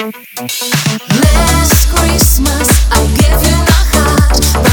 Last Christmas I gave you my heart.